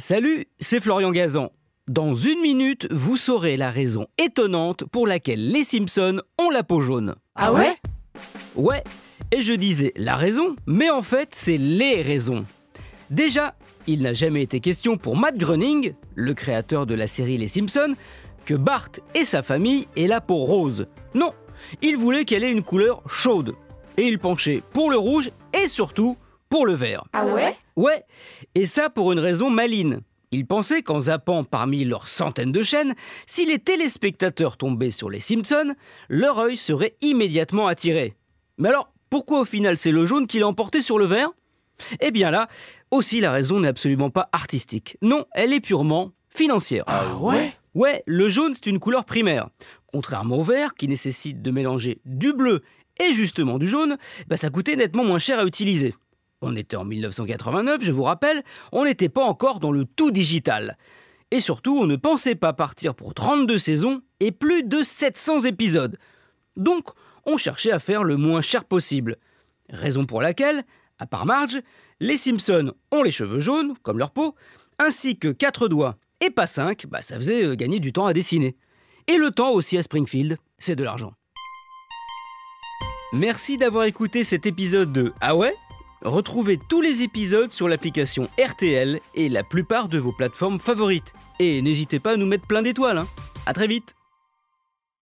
Salut, c'est Florian Gazan. Dans une minute, vous saurez la raison étonnante pour laquelle les Simpsons ont la peau jaune. Ah ouais? Ouais, et je disais la raison, mais en fait, c'est les raisons. Déjà, il n'a jamais été question pour Matt Groening, le créateur de la série Les Simpsons, que Bart et sa famille aient la peau rose. Non, il voulait qu'elle ait une couleur chaude. Et il penchait pour le rouge et surtout pour le vert. Ah ouais? Ouais, et ça pour une raison maline. Il pensait qu'en zappant parmi leurs centaines de chaînes, si les téléspectateurs tombaient sur les Simpsons, leur œil serait immédiatement attiré. Mais alors, pourquoi au final c'est le jaune qui l'a emporté sur le vert Eh bien là, aussi la raison n'est absolument pas artistique. Non, elle est purement financière. Ah ouais? Ouais, le jaune c'est une couleur primaire. Contrairement au vert, qui nécessite de mélanger du bleu et justement du jaune, bah ça coûtait nettement moins cher à utiliser. On était en 1989, je vous rappelle, on n'était pas encore dans le tout digital. Et surtout, on ne pensait pas partir pour 32 saisons et plus de 700 épisodes. Donc, on cherchait à faire le moins cher possible. Raison pour laquelle, à part Marge, les Simpsons ont les cheveux jaunes, comme leur peau, ainsi que 4 doigts et pas 5, bah ça faisait euh, gagner du temps à dessiner. Et le temps aussi à Springfield, c'est de l'argent. Merci d'avoir écouté cet épisode de Ah ouais? Retrouvez tous les épisodes sur l'application RTL et la plupart de vos plateformes favorites. Et n'hésitez pas à nous mettre plein d'étoiles. Hein. À très vite